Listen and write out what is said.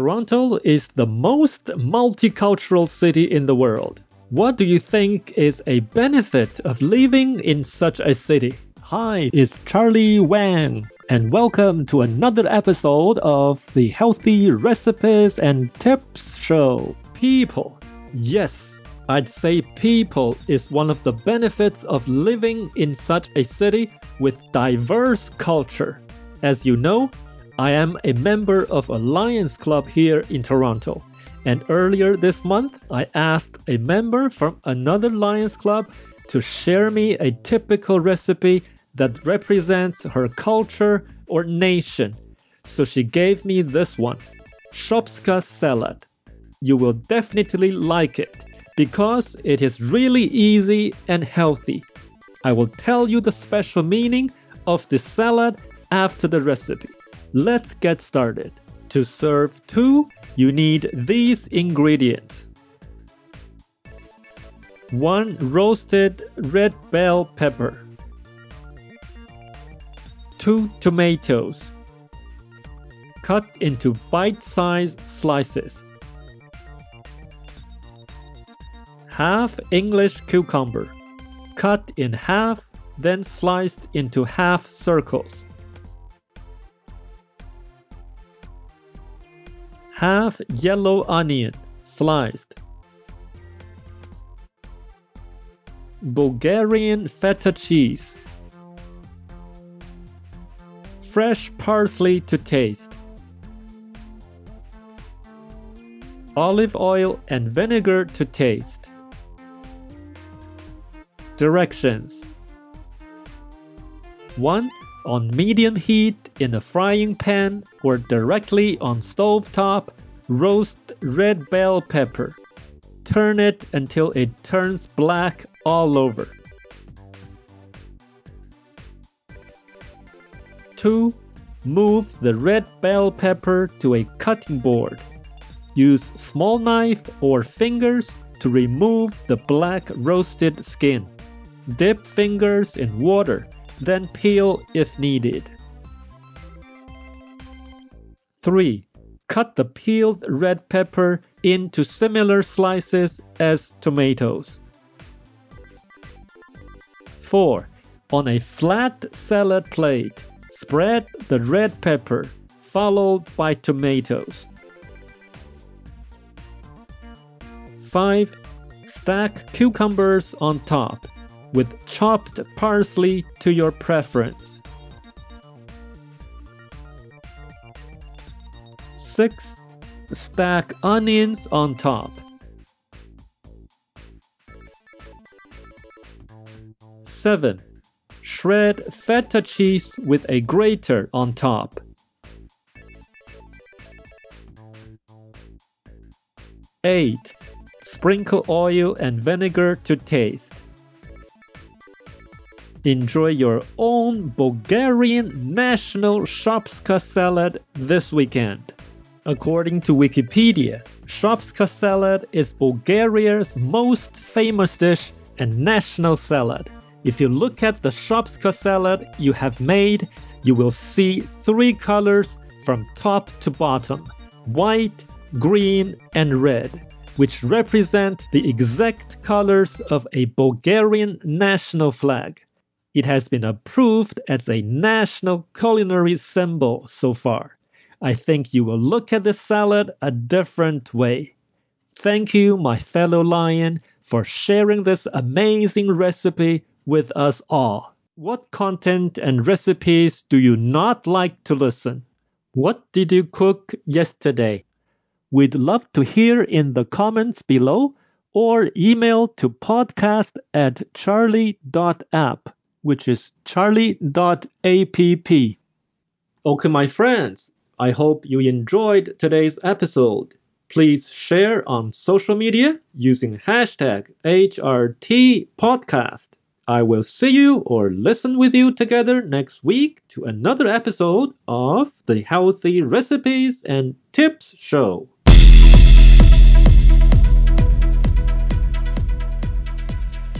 Toronto is the most multicultural city in the world. What do you think is a benefit of living in such a city? Hi, it's Charlie Wang, and welcome to another episode of the Healthy Recipes and Tips Show. People. Yes, I'd say people is one of the benefits of living in such a city with diverse culture. As you know, I am a member of a Lions Club here in Toronto. And earlier this month, I asked a member from another Lions Club to share me a typical recipe that represents her culture or nation. So she gave me this one Shopska salad. You will definitely like it because it is really easy and healthy. I will tell you the special meaning of the salad after the recipe. Let's get started. To serve two you need these ingredients. 1 roasted red bell pepper, 2 tomatoes, cut into bite sized slices, half English cucumber, cut in half, then sliced into half circles. Half yellow onion sliced, Bulgarian feta cheese, fresh parsley to taste, olive oil and vinegar to taste. Directions. 1 on medium heat in a frying pan or directly on stove top, roast red bell pepper. Turn it until it turns black all over. 2. Move the red bell pepper to a cutting board. Use small knife or fingers to remove the black roasted skin. Dip fingers in water then peel if needed. 3. Cut the peeled red pepper into similar slices as tomatoes. 4. On a flat salad plate, spread the red pepper, followed by tomatoes. 5. Stack cucumbers on top with chopped parsley to your preference. 6. Stack onions on top. 7. Shred feta cheese with a grater on top. 8. Sprinkle oil and vinegar to taste. Enjoy your own Bulgarian national shopska salad this weekend. According to Wikipedia, shopska salad is Bulgaria's most famous dish and national salad. If you look at the shopska salad you have made, you will see three colors from top to bottom white, green, and red, which represent the exact colors of a Bulgarian national flag. It has been approved as a national culinary symbol so far. I think you will look at the salad a different way. Thank you, my fellow lion, for sharing this amazing recipe with us all. What content and recipes do you not like to listen? What did you cook yesterday? We'd love to hear in the comments below or email to podcast at charlie.app which is charlie.app. Okay, my friends, I hope you enjoyed today's episode. Please share on social media using hashtag HRTpodcast. I will see you or listen with you together next week to another episode of the Healthy Recipes and Tips Show.